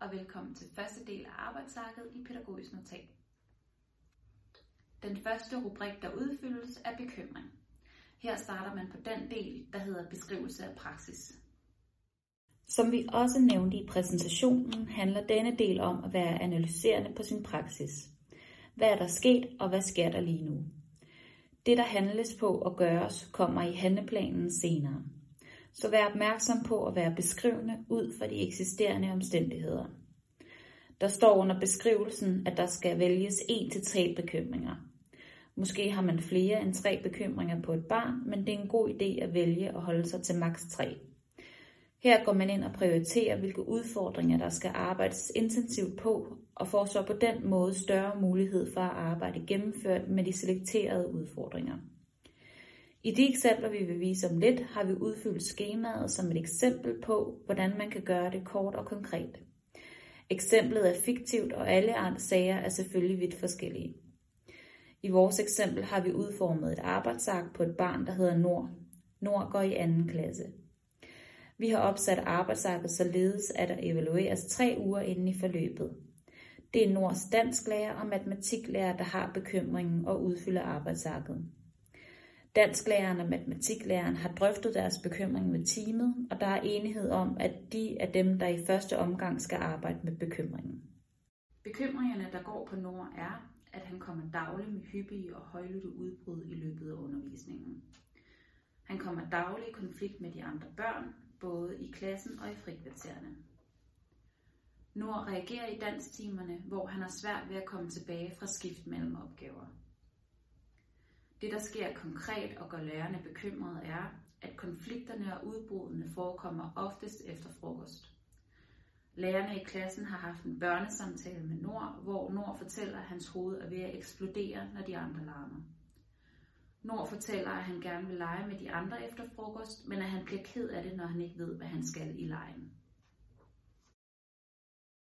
Og velkommen til første del af arbejdsarket i Pædagogisk Notat. Den første rubrik, der udfyldes, er bekymring. Her starter man på den del, der hedder beskrivelse af praksis. Som vi også nævnte i præsentationen, handler denne del om at være analyserende på sin praksis. Hvad er der sket, og hvad sker der lige nu? Det, der handles på og gøres, kommer i handleplanen senere. Så vær opmærksom på at være beskrivende ud fra de eksisterende omstændigheder. Der står under beskrivelsen, at der skal vælges 1-3 bekymringer. Måske har man flere end tre bekymringer på et barn, men det er en god idé at vælge at holde sig til maks 3. Her går man ind og prioriterer, hvilke udfordringer der skal arbejdes intensivt på, og får så på den måde større mulighed for at arbejde gennemført med de selekterede udfordringer. I de eksempler, vi vil vise om lidt, har vi udfyldt skemaet som et eksempel på, hvordan man kan gøre det kort og konkret. Eksemplet er fiktivt, og alle andre sager er selvfølgelig vidt forskellige. I vores eksempel har vi udformet et arbejdsark på et barn, der hedder Nord. Nord går i anden klasse. Vi har opsat arbejdsarket således, at der evalueres tre uger inden i forløbet. Det er Nords dansklærer og matematiklærer, der har bekymringen og udfylder arbejdsarket. Dansklæreren og matematiklæreren har drøftet deres bekymring med teamet, og der er enighed om, at de er dem, der i første omgang skal arbejde med bekymringen. Bekymringerne, der går på Nord, er, at han kommer dagligt med hyppige og højlytte udbrud i løbet af undervisningen. Han kommer dagligt i konflikt med de andre børn, både i klassen og i frikvartererne. Nord reagerer i danstimerne, hvor han har svært ved at komme tilbage fra skift mellem opgaver. Det, der sker konkret og gør lærerne bekymrede, er, at konflikterne og udbruddene forekommer oftest efter frokost. Lærerne i klassen har haft en børnesamtale med Nord, hvor Nord fortæller, at hans hoved er ved at eksplodere, når de andre larmer. Nord fortæller, at han gerne vil lege med de andre efter frokost, men at han bliver ked af det, når han ikke ved, hvad han skal i lejen.